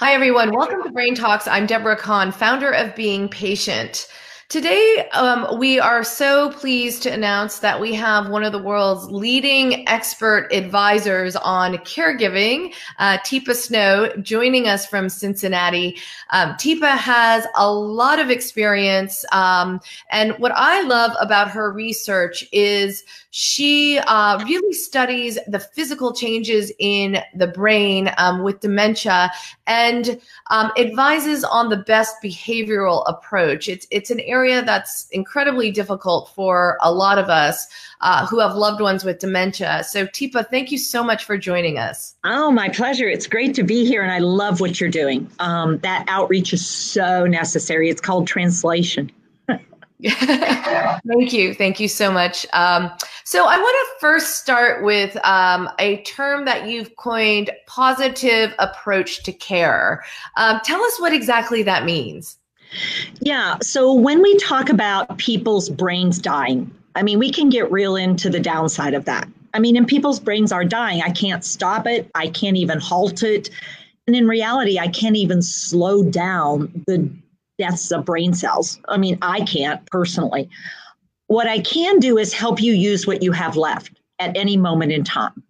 Hi, everyone. Welcome to Brain Talks. I'm Deborah Kan, founder of Being Patient. Today, um, we are so pleased to announce that we have one of the world's leading expert advisors on caregiving, uh, Teepa Snow, joining us from Cincinnati. Um, Teepa has a lot of experience, um, and what I love about her research is she uh, really studies the physical changes in the brain um, with dementia and um, advises on the best behavioral approach. It's it's an area that's incredibly difficult for a lot of us uh, who have loved ones with dementia. So, Teepa, thank you so much for joining us. Oh, my pleasure. It's great to be here, and I love what you're doing. Um, that outreach is so necessary. It's called translation. Thank you. Thank you so much. Um, so, I want to first start with um, a term that you've coined positive approach to care. Um, tell us what exactly that means. Yeah. So, when we talk about people's brains dying, I mean, we can get real into the downside of that. I mean, and people's brains are dying. I can't stop it, I can't even halt it. And in reality, I can't even slow down the deaths of brain cells. I mean, I can't personally. What I can do is help you use what you have left at any moment in time.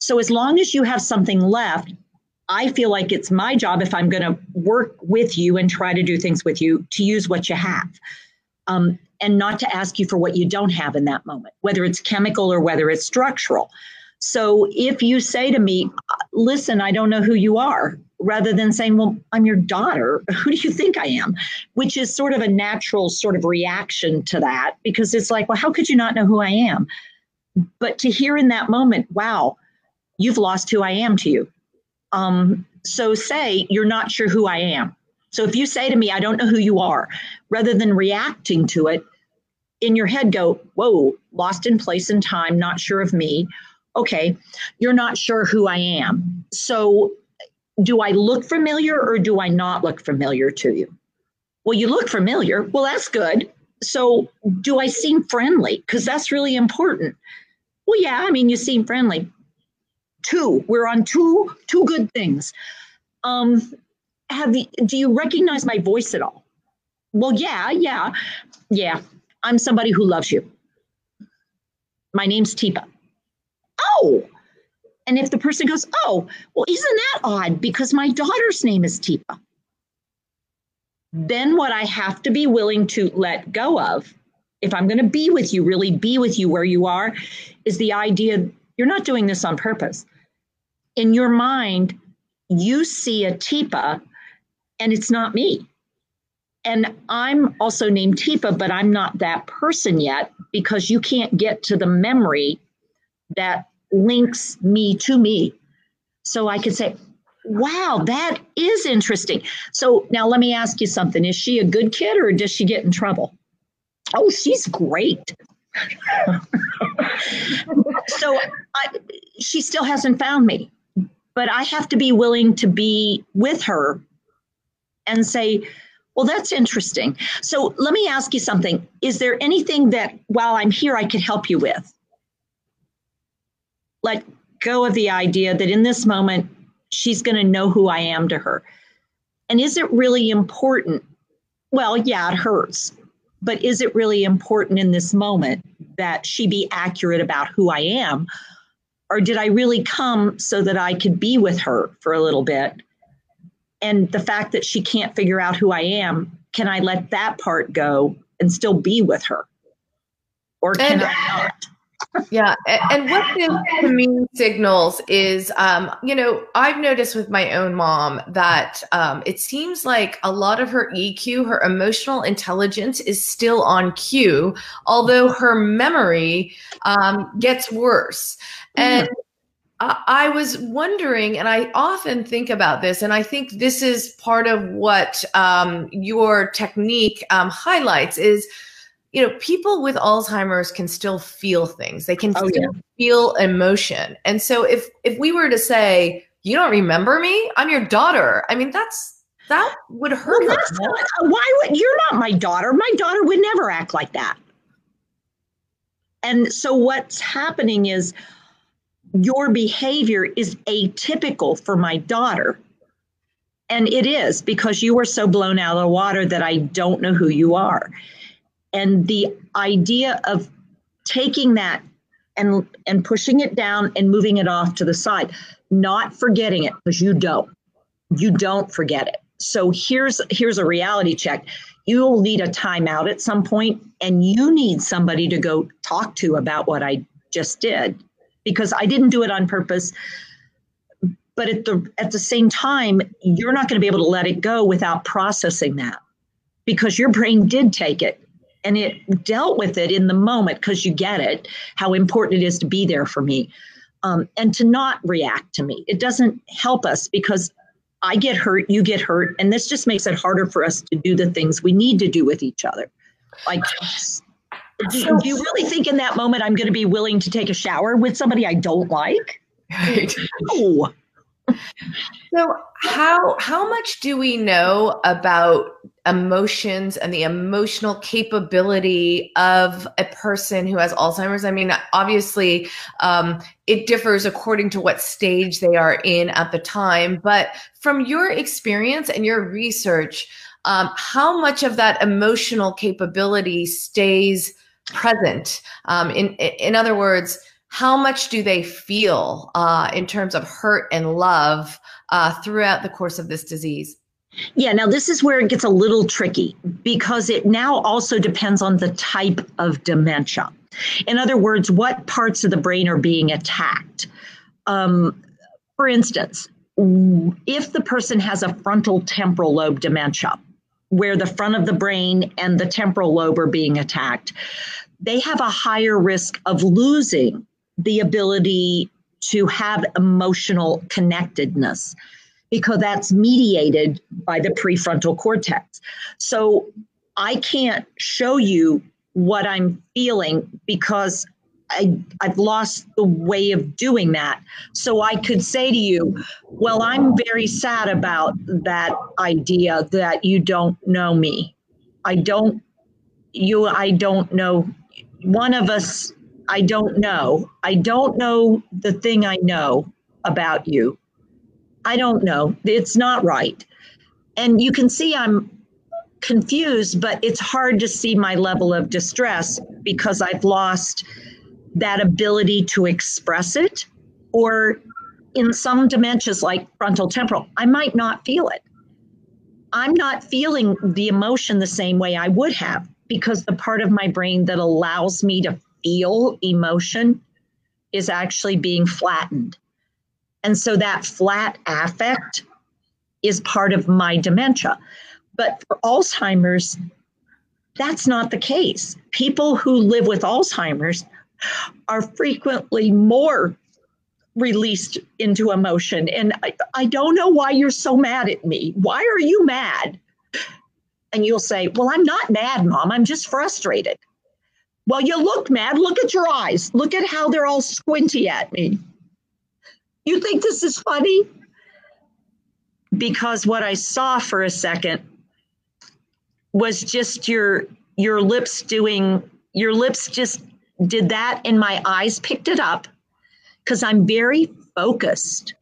So as long as you have something left, I feel like it's my job if I'm going to work with you and try to do things with you to use what you have. Um, and not to ask you for what you don't have in that moment, whether it's chemical or whether it's structural. So if you say to me, listen, I don't know who you are, rather than saying, well, I'm your daughter, who do you think I am? Which is sort of a natural sort of reaction to that because it's like, well, how could you not know who I am? But to hear in that moment, wow, you've lost who I am to you. Um, so say you're not sure who I am. So if you say to me, I don't know who you are, rather than reacting to it, in your head go, whoa, lost in place and time, not sure of me okay, you're not sure who I am. So, do I look familiar or do I not look familiar to you? Well, you look familiar. Well, that's good. So, do I seem friendly? Because that's really important. Well, yeah, I mean, you seem friendly. Two, we're on two two good things. Um, have the, do you recognize my voice at all? Well, yeah, yeah, yeah. I'm somebody who loves you. My name's Teepa oh. And if the person goes, oh, well, isn't that odd? Because my daughter's name is Teepa. Then what I have to be willing to let go of, if I'm going to be with you, really be with you where you are, is the idea you're not doing this on purpose. In your mind, you see a Teepa and it's not me. And I'm also named Teepa, but I'm not that person yet because you can't get to the memory that links me to me. So I could say, wow, that is interesting. So now let me ask you something. Is she a good kid or does she get in trouble? Oh, she's great. so I, she still hasn't found me, but I have to be willing to be with her and say, well, that's interesting. So let me ask you something. Is there anything that while I'm here I could help you with? let go of the idea that in this moment, she's going to know who I am to her. And is it really important? Well, yeah, it hurts. But is it really important in this moment that she be accurate about who I am? Or did I really come so that I could be with her for a little bit? And the fact that she can't figure out who I am, can I let that part go and still be with her? Or can and, I not? Yeah and what this to me signals is um, you know i've noticed with my own mom that um, it seems like a lot of her eq her emotional intelligence is still on cue although her memory um, gets worse and mm. I was wondering, and I often think about this, and I think this is part of what um, your technique um, highlights is you know, people with Alzheimer's can still feel things. They can oh, yeah. feel emotion. And so if if we were to say, "You don't remember me? I'm your daughter." I mean, that's that would hurt well. Not, uh, why would you're not my daughter? My daughter would never act like that. And so what's happening is your behavior is atypical for my daughter. And it is because you were so blown out of the water that I don't know who you are. And the idea of taking that and and pushing it down and moving it off to the side, not forgetting it because you don't. You don't forget it. So here's here's a reality check. You'll need a timeout at some point and you need somebody to go talk to about what I just did because I didn't do it on purpose but at the at the same time you're not going to be able to let it go without processing that because your brain did take it and it dealt with it in the moment because you get it how important it is to be there for me um, and to not react to me it doesn't help us because i get hurt you get hurt and this just makes it harder for us to do the things we need to do with each other like do, do you really think in that moment i'm going to be willing to take a shower with somebody i don't like Right. No. So how how much do we know about emotions and the emotional capability of a person who has Alzheimer's? I mean, obviously, um, it differs according to what stage they are in at the time. But from your experience and your research, um, how much of that emotional capability stays present? Um, in in other words how much do they feel uh, in terms of hurt and love uh, throughout the course of this disease? Yeah, now this is where it gets a little tricky because it now also depends on the type of dementia. In other words, what parts of the brain are being attacked. Um, for instance, if the person has a frontal temporal lobe dementia, where the front of the brain and the temporal lobe are being attacked, they have a higher risk of losing the ability to have emotional connectedness because that's mediated by the prefrontal cortex. So I can't show you what I'm feeling because I, I've lost the way of doing that. So I could say to you, well, I'm very sad about that idea that you don't know me. I don't, you, I don't know. One of us I don't know. I don't know the thing I know about you. I don't know. It's not right. And you can see I'm confused, but it's hard to see my level of distress because I've lost that ability to express it. Or in some dementias like frontal temporal, I might not feel it. I'm not feeling the emotion the same way I would have because the part of my brain that allows me to feel emotion is actually being flattened. And so that flat affect is part of my dementia. But for Alzheimer's, that's not the case. People who live with Alzheimer's are frequently more released into emotion. And I, I don't know why you're so mad at me. Why are you mad? And you'll say, Well, I'm not mad, mom. I'm just frustrated. Well, you look mad. Look at your eyes. Look at how they're all squinty at me. You think this is funny? Because what I saw for a second was just your your lips doing your lips just did that and my eyes picked it up because I'm very focused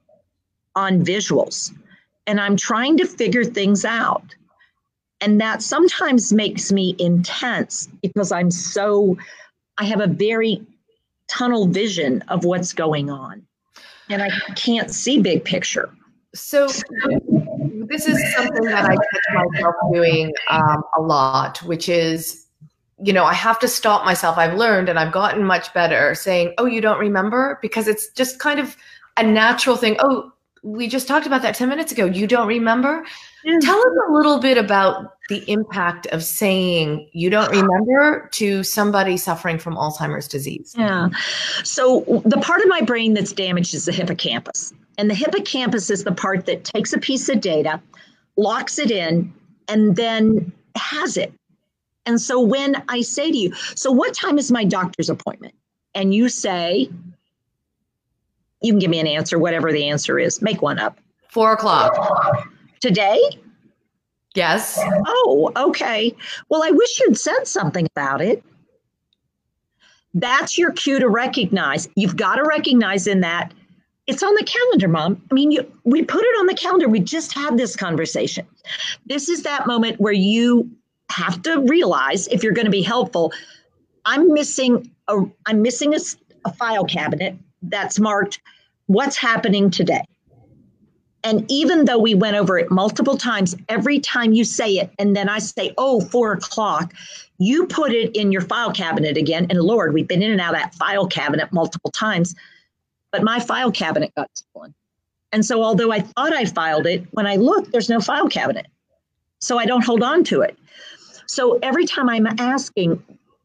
on visuals and I'm trying to figure things out. And that sometimes makes me intense because I'm so, I have a very tunnel vision of what's going on. And I can't see big picture. So, this is something that I catch myself doing um, a lot, which is, you know, I have to stop myself. I've learned and I've gotten much better saying, oh, you don't remember? Because it's just kind of a natural thing. Oh, we just talked about that 10 minutes ago. You don't remember? Yeah. Tell us a little bit about the impact of saying you don't remember to somebody suffering from Alzheimer's disease. Yeah. So, the part of my brain that's damaged is the hippocampus. And the hippocampus is the part that takes a piece of data, locks it in, and then has it. And so, when I say to you, So, what time is my doctor's appointment? And you say, You can give me an answer, whatever the answer is, make one up. Four o'clock. Today? Yes. Oh, okay. Well, I wish you'd said something about it. That's your cue to recognize. You've got to recognize in that It's on the calendar, mom. I mean, you, we put it on the calendar. We just had this conversation. This is that moment where you have to realize if you're going to be helpful, I'm missing a I'm missing a, a file cabinet that's marked what's happening today. And even though we went over it multiple times, every time you say it, and then I say, oh, four o'clock, you put it in your file cabinet again. And Lord, we've been in and out of that file cabinet multiple times, but my file cabinet got stolen. And so, although I thought I filed it, when I look, there's no file cabinet. So I don't hold on to it. So every time I'm asking,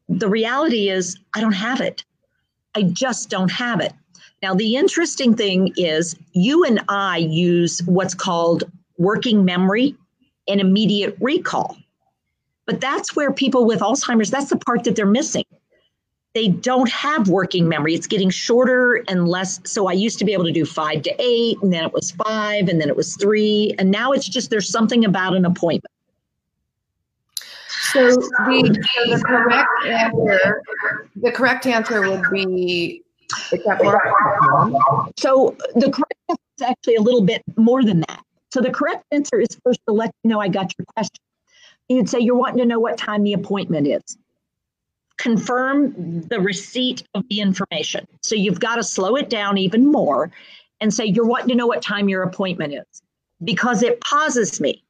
the reality is I don't have it. I just don't have it. Now, the interesting thing is you and I use what's called working memory and immediate recall. But that's where people with Alzheimer's, that's the part that they're missing. They don't have working memory. It's getting shorter and less. So I used to be able to do five to eight, and then it was five, and then it was three. And now it's just there's something about an appointment. So the, so the correct answer, the correct answer would be so the correct answer is actually a little bit more than that. So the correct answer is first to let you know I got your question. You'd say you're wanting to know what time the appointment is. Confirm the receipt of the information. So you've got to slow it down even more and say you're wanting to know what time your appointment is because it pauses me.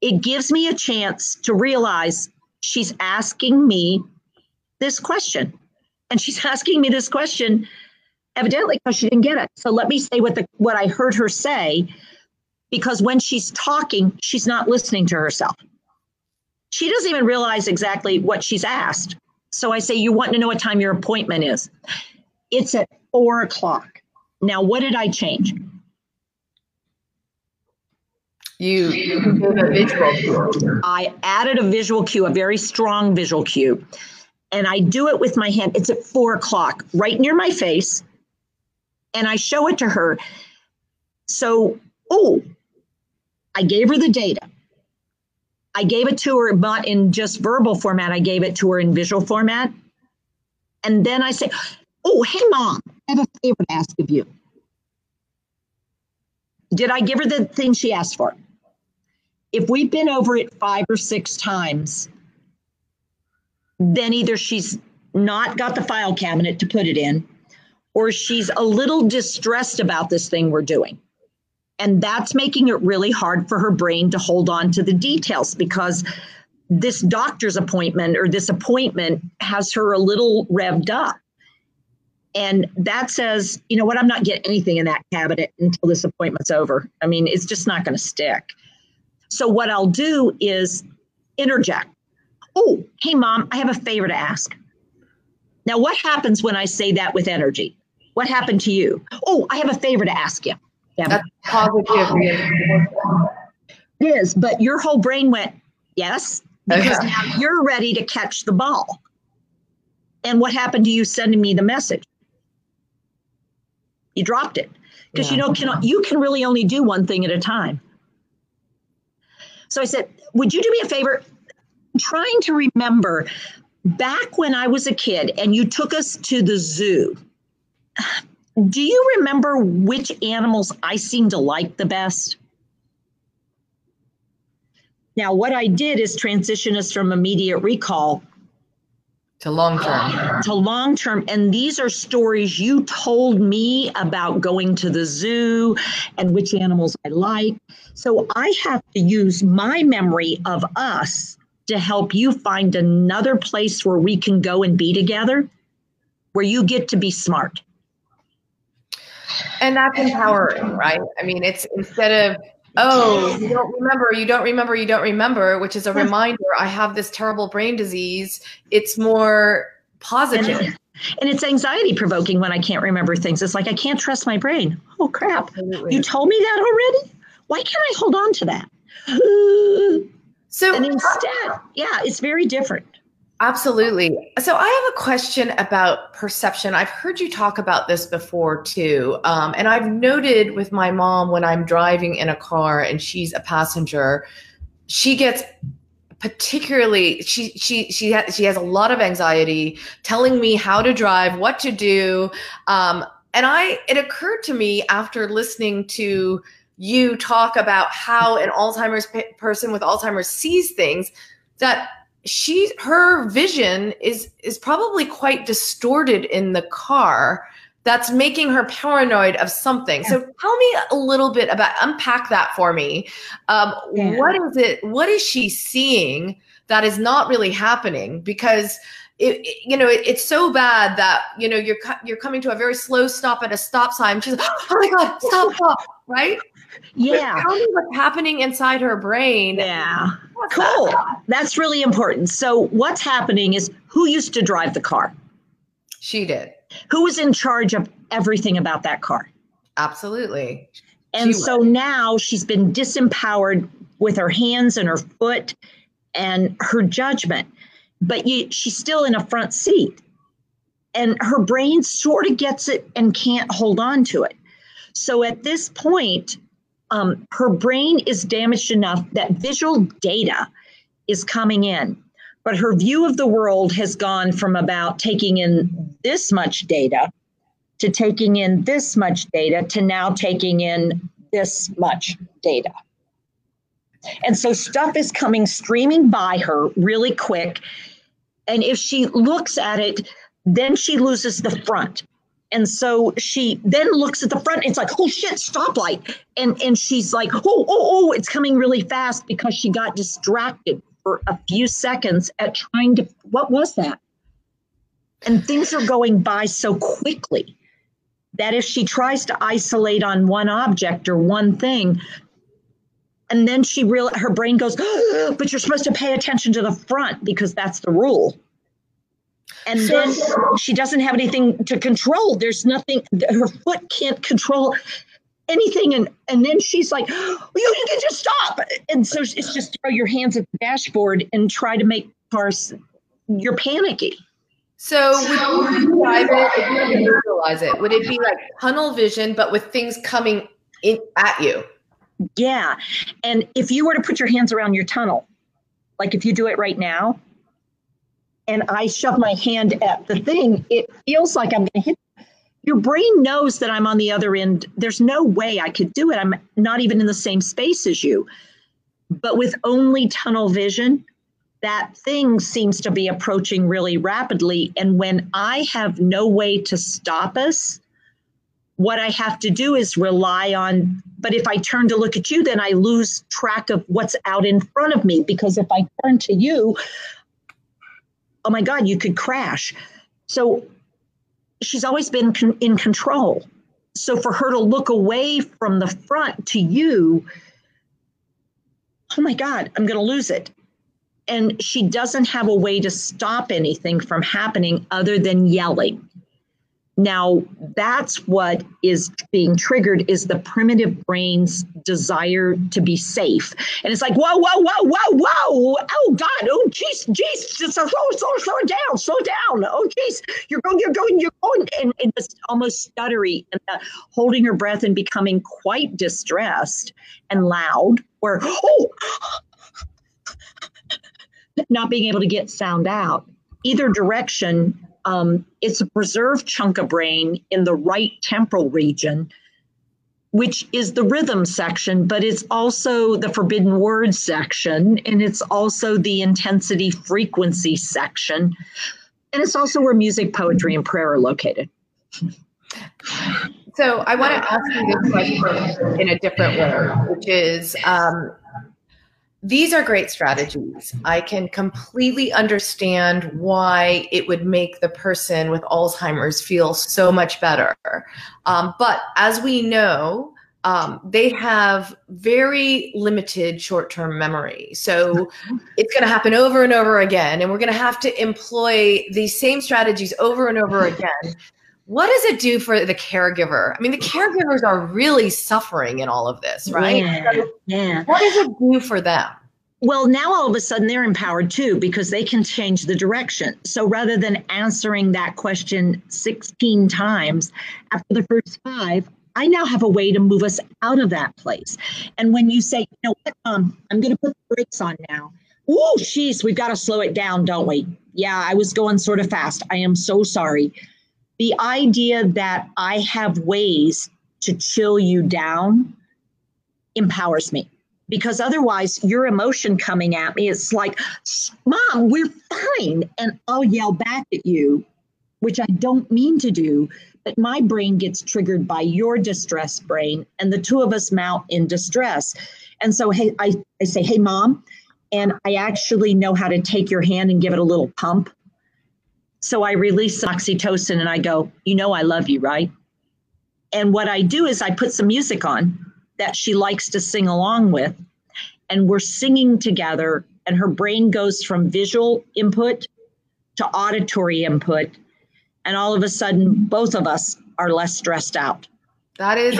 It gives me a chance to realize she's asking me this question. And she's asking me this question evidently because she didn't get it. So let me say what the what I heard her say because when she's talking, she's not listening to herself. She doesn't even realize exactly what she's asked. So I say, You want to know what time your appointment is? It's at four o'clock. Now, what did I change? You, you a visual cue. I added a visual cue, a very strong visual cue and I do it with my hand. It's at four o'clock, right near my face. And I show it to her. So, oh, I gave her the data. I gave it to her, but in just verbal format. I gave it to her in visual format. And then I say, Oh, hey, mom, I have a favor to ask of you. Did I give her the thing she asked for? If we've been over it five or six times, then either she's not got the file cabinet to put it in, or she's a little distressed about this thing we're doing. And that's making it really hard for her brain to hold on to the details because this doctor's appointment or this appointment has her a little revved up. And that says, you know what, I'm not getting anything in that cabinet until this appointment's over. I mean, it's just not going to stick. So, what I'll do is interject Oh, hey, mom, I have a favor to ask. Now, what happens when I say that with energy? What happened to you? Oh, I have a favor to ask you. That's positive. Oh. It is, but your whole brain went, yes, because okay. now you're ready to catch the ball. And what happened to you sending me the message? You dropped it because yeah. you know can, you can really only do one thing at a time. So I said, "Would you do me a favor? Trying to remember back when I was a kid and you took us to the zoo. Do you remember which animals I seemed to like the best? Now, what I did is transition us from immediate recall to long term. To long term. And these are stories you told me about going to the zoo and which animals I like. So I have to use my memory of us to help you find another place where we can go and be together, where you get to be smart. And that's empowering, right? I mean, it's instead of, oh, you don't remember, you don't remember, you don't remember, which is a reminder I have this terrible brain disease. It's more positive. And, and it's anxiety provoking when I can't remember things. It's like, I can't trust my brain. Oh, crap. Absolutely. You told me that already? Why can't I hold on to that? So and instead, yeah, it's very different. Absolutely. So I have a question about perception. I've heard you talk about this before too. Um, and I've noted with my mom when I'm driving in a car and she's a passenger, she gets particularly she she she has she has a lot of anxiety telling me how to drive what to do um, and I, it occurred to me after listening to you talk about how an Alzheimer's person with Alzheimer's sees things that she her vision is is probably quite distorted in the car that's making her paranoid of something. So tell me a little bit about unpack that for me. Um, yeah. What is it? What is she seeing that is not really happening? Because it, it, you know it, it's so bad that you know you're you're coming to a very slow stop at a stop sign. She's like, oh my god, stop, stop, right? Yeah. But tell me what's happening inside her brain. Yeah. What's cool. That? That's really important. So what's happening is who used to drive the car? She did. Who was in charge of everything about that car? Absolutely. And she so was. now she's been disempowered with her hands and her foot and her judgment, but you, she's still in a front seat. And her brain sort of gets it and can't hold on to it. So at this point, um, her brain is damaged enough that visual data is coming in but her view of the world has gone from about taking in this much data to taking in this much data to now taking in this much data. And so stuff is coming streaming by her really quick. And if she looks at it, then she loses the front. And so she then looks at the front. it's like, oh shit, stoplight. And and she's like, oh, oh, oh, it's coming really fast because she got distracted for a few seconds at trying to, what was that? And things are going by so quickly that if she tries to isolate on one object or one thing, and then she real her brain goes, oh, but you're supposed to pay attention to the front because that's the rule. And so, then she doesn't have anything to control. There's nothing, her foot can't control anything. And and then she's like, oh, you, you can just stop. And so it's just throw your hands at the dashboard and try to make cars. You're panicky. So would you describe it visualize it? Would it be like tunnel vision, but with things coming in at you? Yeah. And if you were to put your hands around your tunnel, like if you do it right now, and I shove my hand at the thing, it feels like I'm going to hit your brain knows that I'm on the other end. There's no way I could do it. I'm not even in the same space as you. But with only tunnel vision, that thing seems to be approaching really rapidly. And when I have no way to stop us, what I have to do is rely on. But if I turn to look at you, then I lose track of what's out in front of me because if I turn to you, oh my God, you could crash. So she's always been con- in control. So for her to look away from the front to you, oh my God, I'm going to lose it. And she doesn't have a way to stop anything from happening other than yelling. Now, that's what is being triggered is the primitive brain's desire to be safe. And it's like, whoa, whoa, whoa, whoa, whoa. Oh God. Oh jeez, jeez. Just slow, slow, slow it down, slow down. Oh jeez. You're going, you're going, you're going. And, and it's almost stuttery and uh, holding her breath and becoming quite distressed and loud, where, oh, not being able to get sound out. Either direction um, it's a preserved chunk of brain in the right temporal region, which is the rhythm section, but it's also the forbidden word section, and it's also the intensity frequency section, and it's also where music, poetry, and prayer are located. So I want to ask you this question in a different way, which is um, these are great strategies. I can completely understand why it would make the person with Alzheimer's feel so much better. Um, but as we know, um, they have very limited short term memory. So it's going to happen over and over again. And we're going to have to employ these same strategies over and over again. What does it do for the caregiver? I mean, the caregivers are really suffering in all of this, right? Yeah. So yeah. What does it do for them? Well, now all of a sudden they're empowered too because they can change the direction. So rather than answering that question 16 times after the first five, I now have a way to move us out of that place. And when you say, you know what, um, I'm going to put the brakes on now. Oh, jeez, we've got to slow it down, don't we? Yeah, I was going sort of fast. I am so sorry. The idea that I have ways to chill you down empowers me. Because otherwise your emotion coming at me it's like mom we're fine and i'll yell back at you which i don't mean to do but my brain gets triggered by your distress brain and the two of us mount in distress. And so hey i, I say hey mom and i actually know how to take your hand and give it a little pump so I release oxytocin and I go, You know, I love you, right? And what I do is I put some music on that she likes to sing along with. And we're singing together, and her brain goes from visual input to auditory input. And all of a sudden, both of us are less stressed out. That is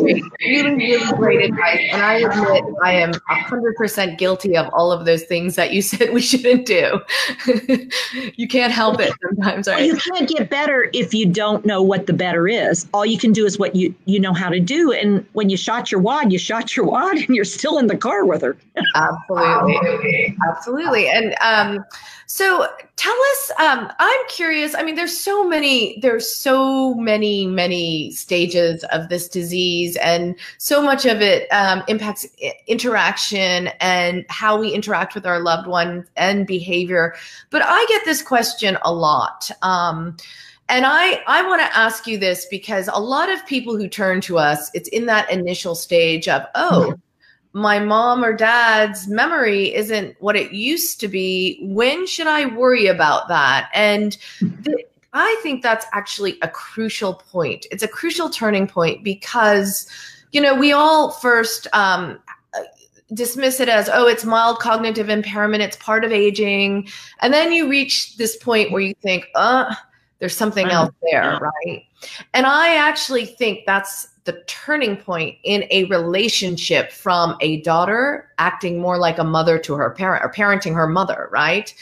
really, really great advice. And I admit I am 100% guilty of all of those things that you said we shouldn't do. you can't help it sometimes, right? Well, you can't get better if you don't know what the better is. All you can do is what you, you know how to do. And when you shot your wad, you shot your wad and you're still in the car with her. Absolutely. Absolutely. And um, so tell us, um, I'm curious. I mean, there's so many, there's so many, many stages of this disease, and so much of it um, impacts interaction and how we interact with our loved ones and behavior. But I get this question a lot. Um, and I, I want to ask you this because a lot of people who turn to us, it's in that initial stage of, oh, mm-hmm my mom or dad's memory isn't what it used to be. When should I worry about that? And th- I think that's actually a crucial point. It's a crucial turning point because, you know, we all first um, dismiss it as, oh, it's mild cognitive impairment, it's part of aging. And then you reach this point where you think, uh, there's something else there, right? And I actually think that's the turning point in a relationship from a daughter acting more like a mother to her parent or parenting her mother, right?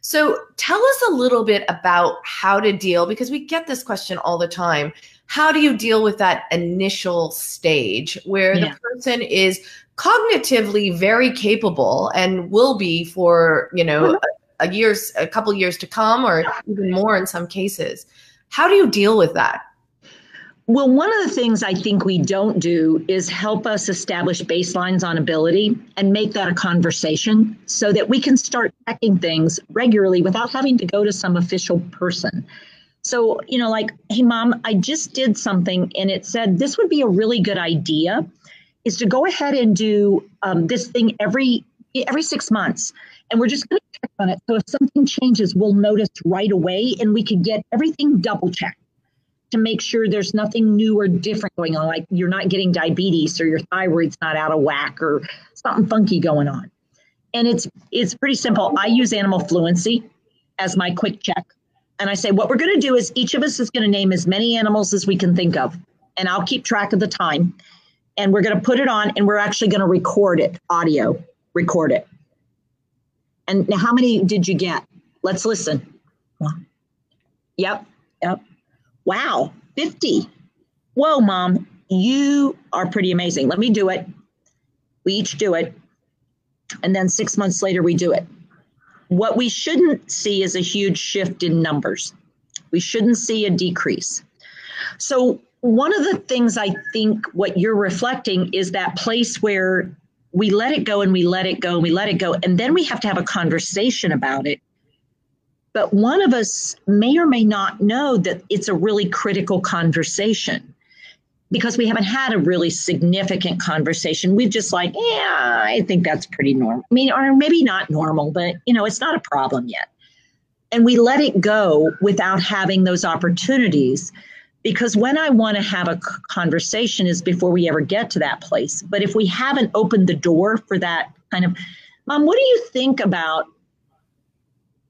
So tell us a little bit about how to deal because we get this question all the time. How do you deal with that initial stage where yeah. the person is cognitively very capable and will be for, you know, mm-hmm. a, a years a couple years to come or even more in some cases. How do you deal with that? Well, one of the things I think we don't do is help us establish baselines on ability and make that a conversation so that we can start checking things regularly without having to go to some official person. So, you know, like, hey, mom, I just did something and it said this would be a really good idea is to go ahead and do um, this thing every every six months. And we're just going to check on it. So if something changes we'll notice right away and we could get everything double checked to make sure there's nothing new or different going on, like you're not getting diabetes or your thyroid's not out of whack or something funky going on. And it's it's pretty simple. I use animal fluency as my quick check. And I say, what we're going to do is each of us is going to name as many animals as we can think of. And I'll keep track of the time. And we're going to put it on and we're actually going to record it, audio, record it. And now, how many did you get? Let's listen. Yep, yep. Wow, 50. Whoa, mom, you are pretty amazing. Let me do it. We each do it. And then six months later, we do it. What we shouldn't see is a huge shift in numbers. We shouldn't see a decrease. So, one of the things I think what you're reflecting is that place where we let it go and we let it go and we let it go. And then we have to have a conversation about it but one of us may or may not know that it's a really critical conversation because we haven't had a really significant conversation. We've just like, yeah, I think that's pretty normal. I mean, or maybe not normal, but you know, it's not a problem yet. And we let it go without having those opportunities because when I want to have a conversation is before we ever get to that place. But if we haven't opened the door for that kind of, mom, what do you think about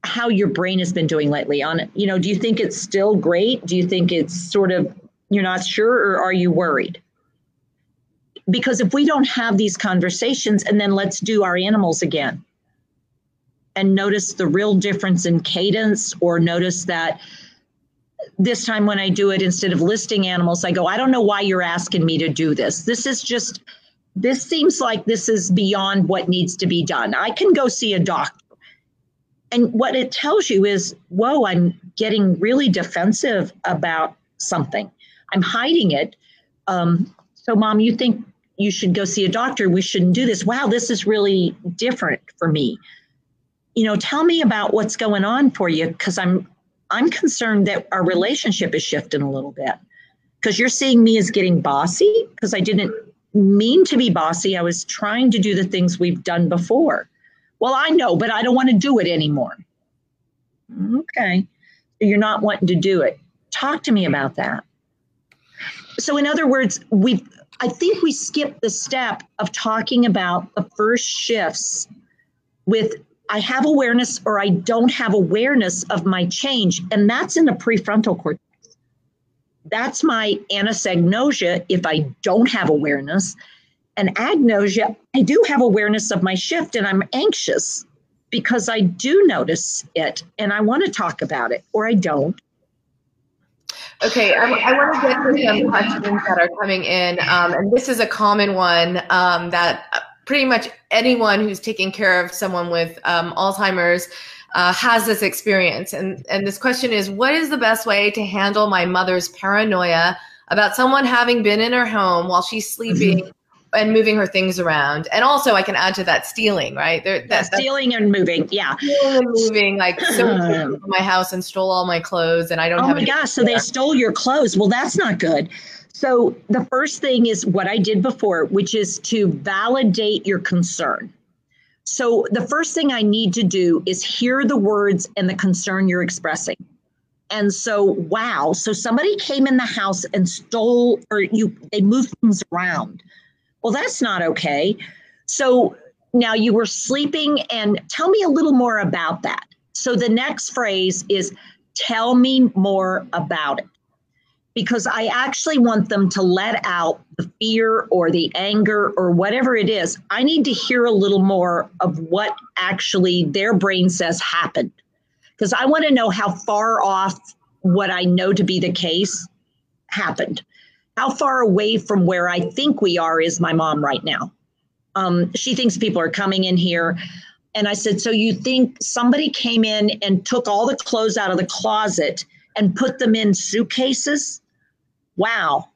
how your brain has been doing lately on. You know, do you think it's still great? Do you think it's sort of you're not sure or are you worried? Because if we don't have these conversations and then let's do our animals again and notice the real difference in cadence or notice that this time when I do it, instead of listing animals, I go, I don't know why you're asking me to do this. This is just, this seems like this is beyond what needs to be done. I can go see a doctor and what it tells you is, whoa, I'm getting really defensive about something. I'm hiding it. Um, so, mom, you think you should go see a doctor? We shouldn't do this. Wow, this is really different for me. You know, tell me about what's going on for you because I'm I'm concerned that our relationship is shifting a little bit because you're seeing me as getting bossy because I didn't mean to be bossy. I was trying to do the things we've done before. Well, I know, but I don't want to do it anymore. Okay. You're not wanting to do it. Talk to me about that. So, in other words, we I think we skipped the step of talking about the first shifts with I have awareness or I don't have awareness of my change. And that's in the prefrontal cortex. That's my anosognosia if I don't have awareness. And agnosia, I do have awareness of my shift and I'm anxious because I do notice it and I want to talk about it or I don't. Okay, I, I want to get to some questions that are coming in. Um, and this is a common one um, that pretty much anyone who's taking care of someone with um, Alzheimer's uh, has this experience. And, and this question is What is the best way to handle my mother's paranoia about someone having been in her home while she's sleeping? Mm-hmm. And moving her things around, and also I can add to that stealing, right? There, that, stealing and moving, yeah, stealing and moving. Like so, um. my house and stole all my clothes, and I don't. Oh my gosh! So they stole your clothes. Well, that's not good. So the first thing is what I did before, which is to validate your concern. So the first thing I need to do is hear the words and the concern you're expressing. And so, wow. So somebody came in the house and stole, or you, they moved things around. Well, that's not okay. So now you were sleeping, and tell me a little more about that. So the next phrase is, tell me more about it because I actually want them to let out the fear or the anger or whatever it is. I need to hear a little more of what actually their brain says happened because I want to know how far off what I know to be the case happened. How far away from where I think we are is my mom right now? Um, she thinks people are coming in here. And I said, So you think somebody came in and took all the clothes out of the closet and put them in suitcases? wow,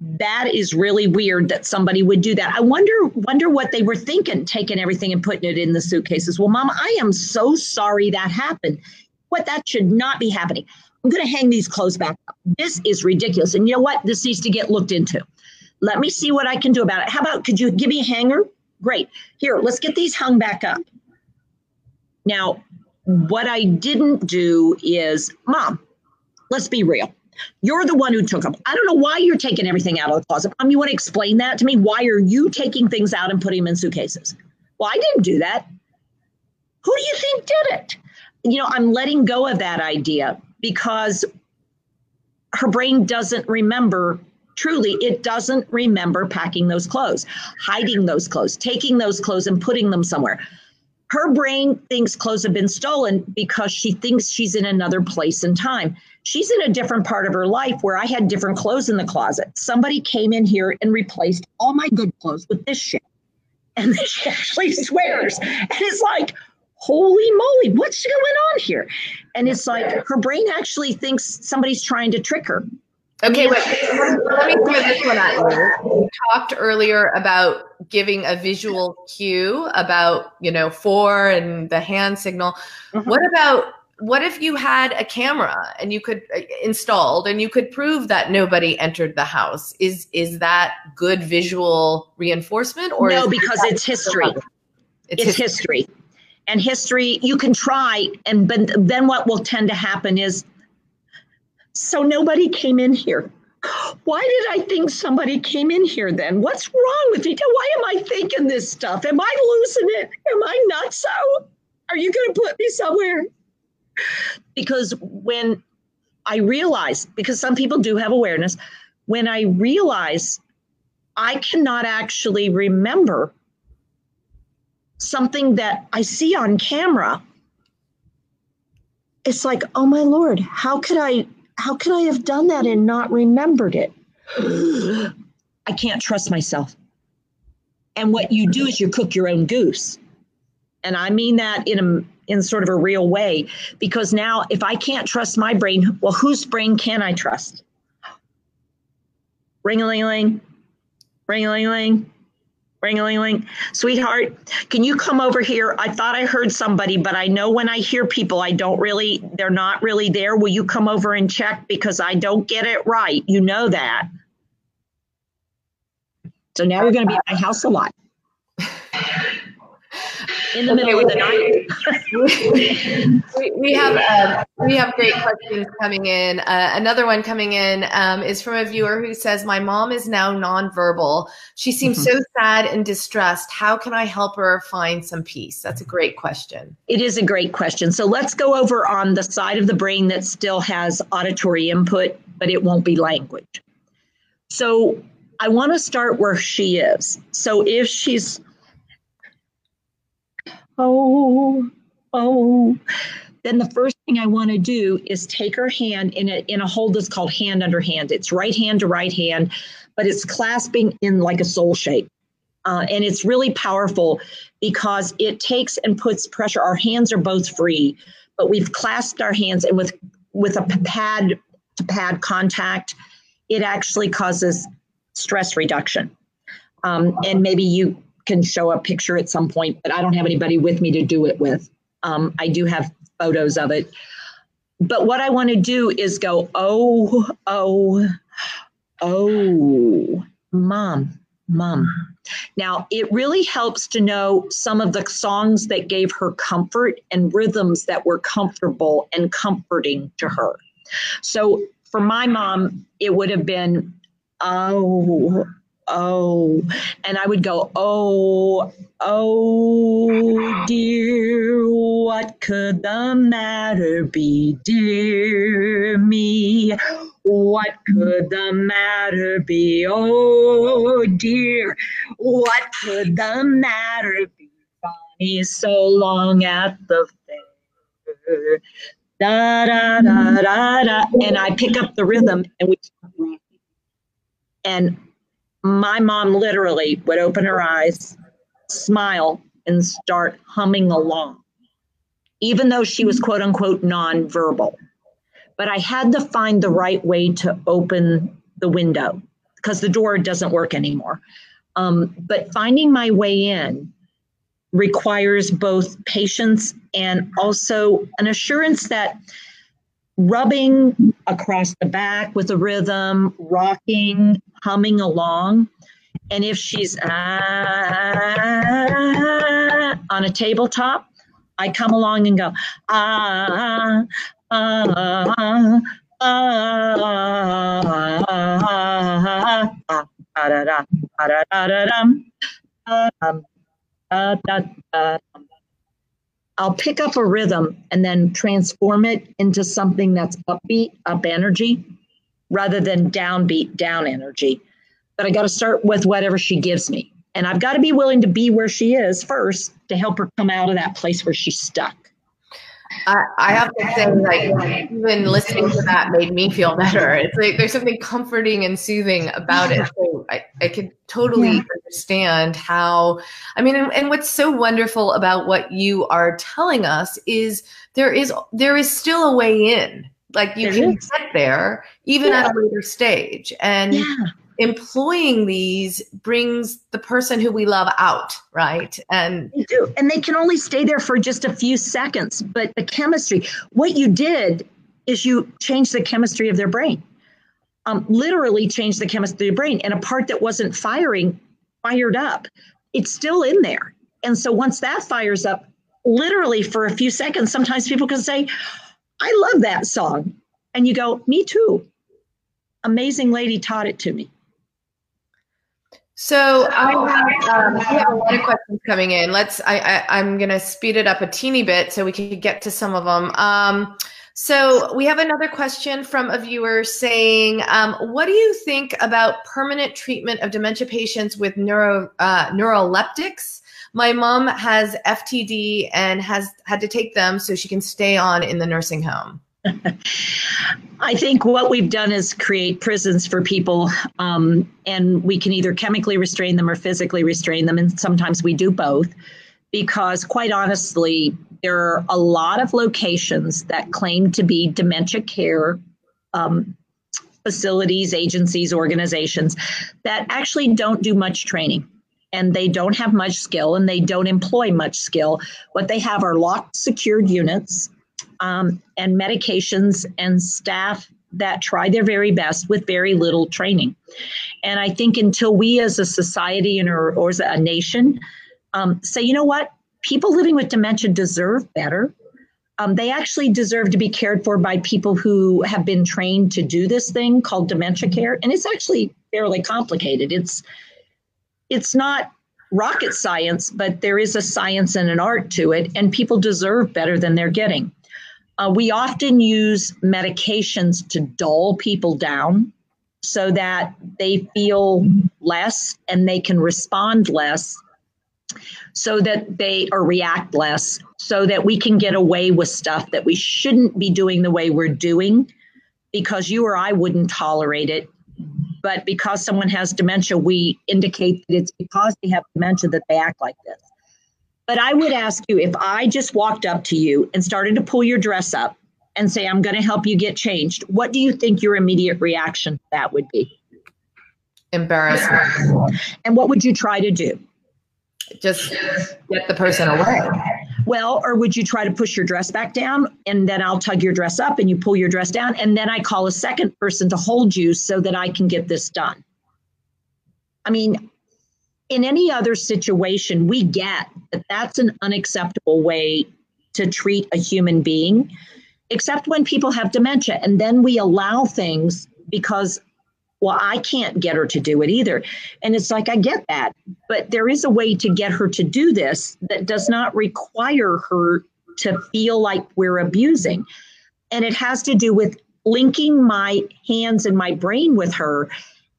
that is really weird that somebody would do that. I wonder wonder what they were thinking, taking everything and putting it in the suitcases. Well, mom, I am so sorry that happened. What that should not be happening. I'm going to hang these clothes back up. This is ridiculous. And you know what? This needs to get looked into. Let me see what I can do about it. How about could you give me a hanger? Great. Here, let's get these hung back up. Now, what I didn't do is, Mom, let's be real you're the one who took them. I don't know why you're taking everything out of the closet. Um, you want to explain that to me? Why are you taking things out and putting them in suitcases? Well, I didn't do that. Who do you think did it? You know, I'm letting go of that idea because her brain doesn't remember truly it doesn't remember packing those clothes hiding those clothes taking those clothes and putting them somewhere her brain thinks clothes have been stolen because she thinks she's in another place and time She's in a different part of her life where I had different clothes in the closet. Somebody came in here and replaced all my good clothes with this shit. And she actually swears. And it's like, holy moly, what's going on here? And it's like her brain actually thinks somebody's trying to trick her. Okay, wait. Let me throw this one at you. Talked earlier about giving a visual cue about, you know, four and the hand signal. Mm-hmm. What about what if you had a camera and you could uh, installed and you could prove that nobody entered the house is is that good visual reinforcement or no because it's history it's, it's history. history and history you can try and but then what will tend to happen is so nobody came in here why did I think somebody came in here then? What's wrong with me? Why am I thinking this stuff? Am I losing it? Am I nuts? So? Are you going to put me somewhere? because when I realize, because some people do have awareness, when I realize I cannot actually remember something that I see on camera, it's like, oh my lord, how could I how could I have done that and not remembered it? I can't trust myself. And what you do is you cook your own goose. And I mean that in a in sort of a real way because now if I can't trust my brain, well, whose brain can I trust? Ring a ling ling, ring a ling ling, ring a ling ling. Sweetheart, can you come over here? I thought I heard somebody, but I know when I hear people, I don't really, they're not really there. Will you come over and check because I don't get it right? You know that. So now you're going to be at my house a lot in the okay, middle of the night. we, we, have uh, we have great questions coming in. Uh, another one coming in um, is from a viewer who says, "My mom is now nonverbal. She seems mm-hmm. so sad and distressed. How can I help her find some peace?" That's a great question. It is a great question. So let's go over on the side of the brain that still has auditory input, but it won't be language. So I want to start where she is. So if she's oh, oh. Then the first thing I want to do is take her hand in a in a hold that's called hand under hand. It's right hand to right hand, but it's clasping in like a soul shape. Uh, and it's really powerful because it takes and puts pressure. Our hands are both free, but we've clasped our hands, and with with a pad to pad contact, it actually causes stress reduction. Um, and maybe you can show a picture at some point, but I don't have anybody with me to do it with. Um, I do have photos of it. But what I want to do is go, oh, oh, oh, mom, mom. Now, it really helps to know some of the songs that gave her comfort and rhythms that were comfortable and comforting to her. So for my mom, it would have been, oh, oh and i would go oh oh dear what could the matter be dear me? What could the matter be oh dear? What could the matter be funny so long at the fair? Da da da da da. And i pick up the rhythm and we and my mom literally would open her eyes, smile, and start humming along, even though she was quote unquote nonverbal. But I had to find the right way to open the window because the door doesn't work anymore. Um, but finding my way in requires both patience and also an assurance that rubbing across the back with a rhythm, rocking, humming along. And if she's ah, on a tabletop, I come along and go ah ah ah ah ah, ah, ah, I'll pick up a rhythm and then transform it into something that's upbeat, up energy, rather than downbeat, down energy. But I got to start with whatever she gives me. And I've got to be willing to be where she is first to help her come out of that place where she's stuck. I, I have to say, like, even listening to that made me feel better. It's like there's something comforting and soothing about it. So I, I could totally yeah. understand how, I mean, and, and what's so wonderful about what you are telling us is there is there is still a way in like you can get there even yeah. at a later stage. And yeah. employing these brings the person who we love out, right? And they do. And they can only stay there for just a few seconds. But the chemistry, what you did is you changed the chemistry of their brain. Um, literally changed the chemistry of their brain. And a part that wasn't firing fired up. It's still in there. And so once that fires up, literally for a few seconds, sometimes people can say, I love that song. And you go, Me too. Amazing lady taught it to me. So I have, um, have a lot of questions coming in. Let's. I, I am gonna speed it up a teeny bit so we can get to some of them. Um, so we have another question from a viewer saying, um, "What do you think about permanent treatment of dementia patients with neuro uh, neuroleptics?" My mom has FTD and has had to take them so she can stay on in the nursing home. I think what we've done is create prisons for people, um, and we can either chemically restrain them or physically restrain them, and sometimes we do both. Because, quite honestly, there are a lot of locations that claim to be dementia care um, facilities, agencies, organizations that actually don't do much training and they don't have much skill and they don't employ much skill. What they have are locked, secured units um, and medications and staff that try their very best with very little training. And I think until we as a society and or, or as a nation um, say, you know what, people living with dementia deserve better. Um, they actually deserve to be cared for by people who have been trained to do this thing called dementia care, and it's actually fairly complicated. It's it's not rocket science, but there is a science and an art to it, and people deserve better than they're getting. Uh, we often use medications to dull people down so that they feel less and they can respond less so that they or react less so that we can get away with stuff that we shouldn't be doing the way we're doing because you or I wouldn't tolerate it but because someone has dementia we indicate that it's because they have dementia that they act like this. But I would ask you if I just walked up to you and started to pull your dress up and say I'm going to help you get changed what do you think your immediate reaction to that would be? Embarrassment. And what would you try to do? Just get the person away. Well, or would you try to push your dress back down and then I'll tug your dress up and you pull your dress down and then I call a second person to hold you so that I can get this done? I mean, in any other situation, we get that that's an unacceptable way to treat a human being, except when people have dementia. And then we allow things because well, I can't get her to do it either. And it's like, I get that. But there is a way to get her to do this that does not require her to feel like we're abusing. And it has to do with linking my hands and my brain with her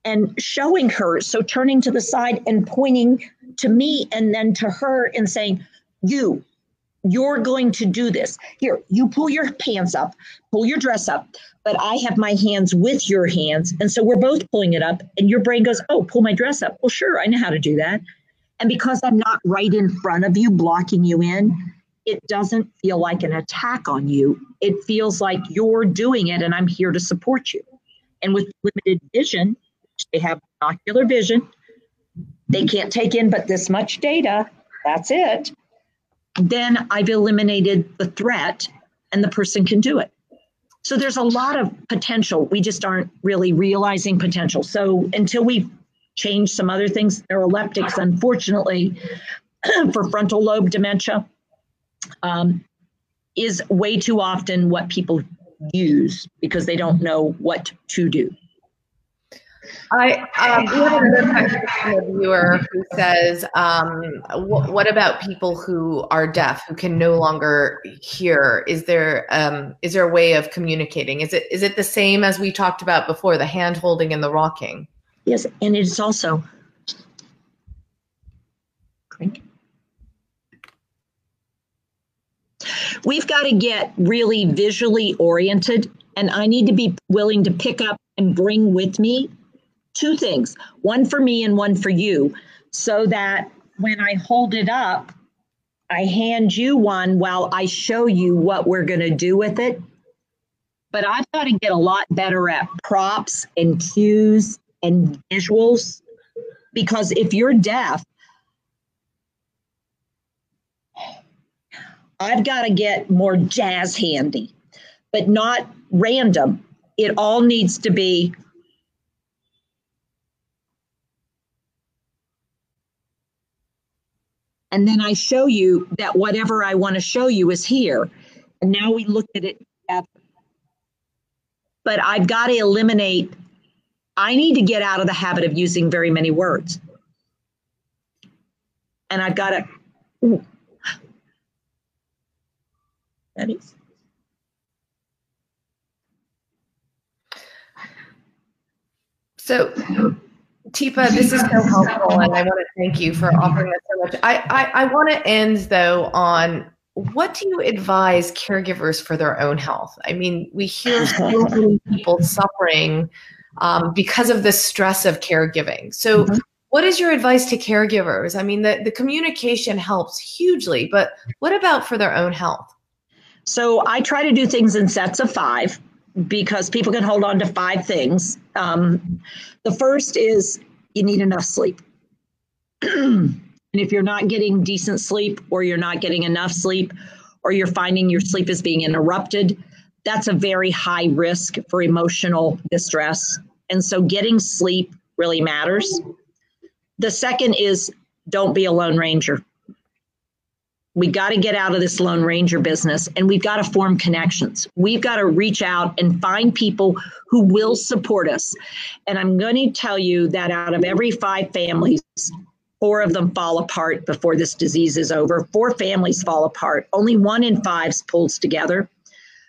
and showing her. So turning to the side and pointing to me and then to her and saying, You, you're going to do this. Here, you pull your pants up, pull your dress up, but I have my hands with your hands. And so we're both pulling it up, and your brain goes, Oh, pull my dress up. Well, sure, I know how to do that. And because I'm not right in front of you, blocking you in, it doesn't feel like an attack on you. It feels like you're doing it, and I'm here to support you. And with limited vision, they have ocular vision, they can't take in but this much data. That's it then I've eliminated the threat and the person can do it. So there's a lot of potential. We just aren't really realizing potential. So until we change some other things, neuroleptics, unfortunately, for frontal lobe dementia, um, is way too often what people use because they don't know what to do. I um, we have another question from a viewer who says, um, wh- "What about people who are deaf, who can no longer hear? Is there um, is there a way of communicating? Is it is it the same as we talked about before, the hand holding and the rocking?" Yes, and it's also We've got to get really visually oriented, and I need to be willing to pick up and bring with me two things one for me and one for you, so that when I hold it up, I hand you one while I show you what we're going to do with it. But I've got to get a lot better at props and cues and visuals because if you're deaf, I've got to get more jazz handy, but not random. It all needs to be And then I show you that whatever I want to show you is here. And now we look at it together. But I've got to eliminate, I need to get out of the habit of using very many words. And I've got to, ooh. That is. So Teepa, this is so helpful, and I want to thank you for offering us so much. I, I, I want to end though on what do you advise caregivers for their own health? I mean, we hear so many people suffering um, because of the stress of caregiving. So, mm-hmm. What is your advice to caregivers? I mean, the, the communication helps hugely, but what about for their own health? So I try to do things in sets of five because people can hold on to five things. Um, the first is you need enough sleep. and if you're not getting decent sleep, or you're not getting enough sleep, or you're finding your sleep is being interrupted, that's a very high risk for emotional distress. And so getting sleep really matters. The second is don't be a lone ranger. We got to get out of this Lone Ranger business and we've got to form connections. We've got to reach out and find people who will support us. And I'm going to tell you that out of every five families, four of them fall apart before this disease is over. Four families fall apart. Only one in five pulls together.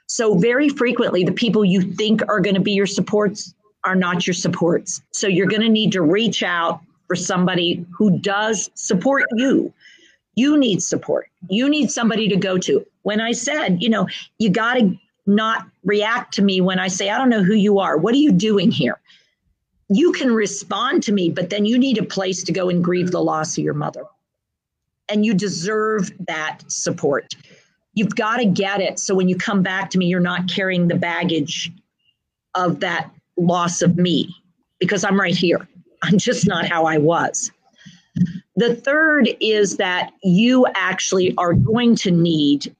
So, very frequently, the people you think are going to be your supports are not your supports. So, you're going to need to reach out for somebody who does support you you need support. You need somebody to go to. When I said, you know, you got to not react to me when I say, I don't know who you are. What are you doing here? You can respond to me, but then you need a place to go and grieve the loss of your mother. And you deserve that support. You've got to get it. So when you come back to me, you're not carrying the baggage of that loss of me because I'm right here. I'm just not how I was. The third is that you actually are going to need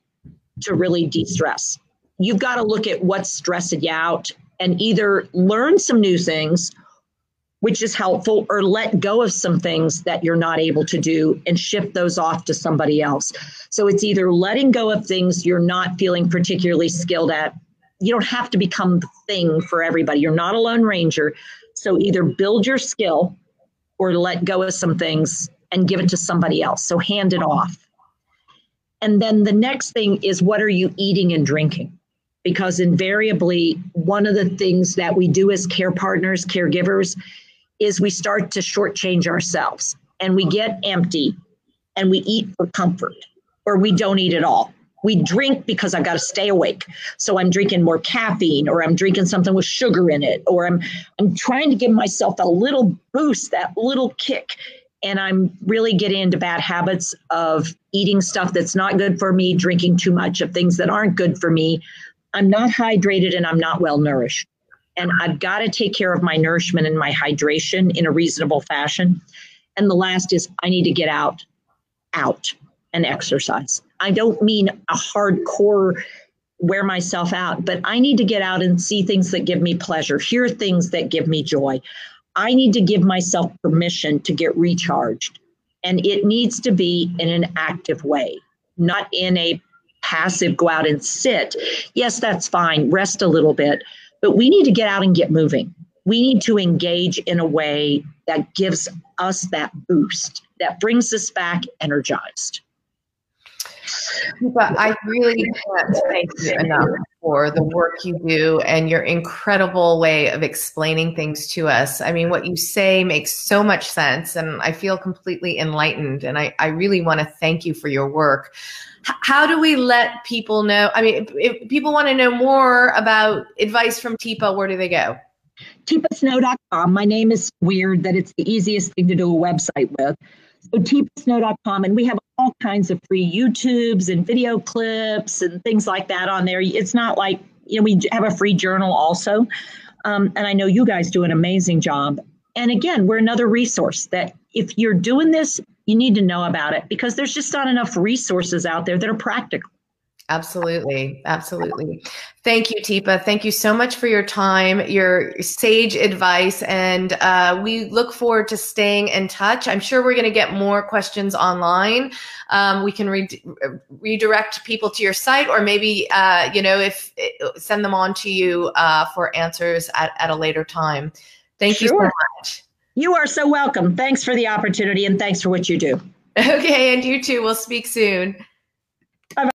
to really de stress. You've got to look at what's stressing you out and either learn some new things, which is helpful, or let go of some things that you're not able to do and shift those off to somebody else. So it's either letting go of things you're not feeling particularly skilled at. You don't have to become the thing for everybody. You're not a lone ranger. So either build your skill or let go of some things and give it to somebody else. So hand it off. And then the next thing is what are you eating and drinking? Because invariably, one of the things that we do as care partners, caregivers, is we start to shortchange ourselves and we get empty and we eat for comfort or we don't eat at all. We drink because I've got to stay awake. So I'm drinking more caffeine or I'm drinking something with sugar in it or I'm I'm trying to give myself a little boost, that little kick and I'm really getting into bad habits of eating stuff that's not good for me, drinking too much of things that aren't good for me. I'm not hydrated and I'm not well nourished. And I've got to take care of my nourishment and my hydration in a reasonable fashion. And the last is I need to get out, out and exercise. I don't mean a hardcore wear myself out, but I need to get out and see things that give me pleasure, hear things that give me joy. I need to give myself permission to get recharged. And it needs to be in an active way, not in a passive go out and sit. Yes, that's fine. Rest a little bit. But we need to get out and get moving. We need to engage in a way that gives us that boost, that brings us back energized. But I really can't thank you enough for the work you do and your incredible way of explaining things to us. I mean, what you say makes so much sense, and I feel completely enlightened. And I, I really want to thank you for your work. H- how do we let people know? I mean, if, if people want to know more about advice from Teepa, where do they go? teepasnow.com. My name is weird that it's the easiest thing to do a website with. So teepasnow.com, and we have all kinds of free YouTubes and video clips and things like that on there. It's not like, you know, we have a free journal also. Um, and I know you guys do an amazing job. And again, we're another resource that if you're doing this, you need to know about it because there's just not enough resources out there that are practical. Absolutely. Absolutely. Thank you, Teepa. Thank you so much for your time, your sage advice. And uh, we look forward to staying in touch. I'm sure we're going to get more questions online. Um, we can re- redirect people to your site, or maybe, uh, you know, if send them on to you uh, for answers at, at a later time. Thank sure. you so much. You are so welcome. Thanks for the opportunity and thanks for what you do. Okay. And you too. We'll speak soon.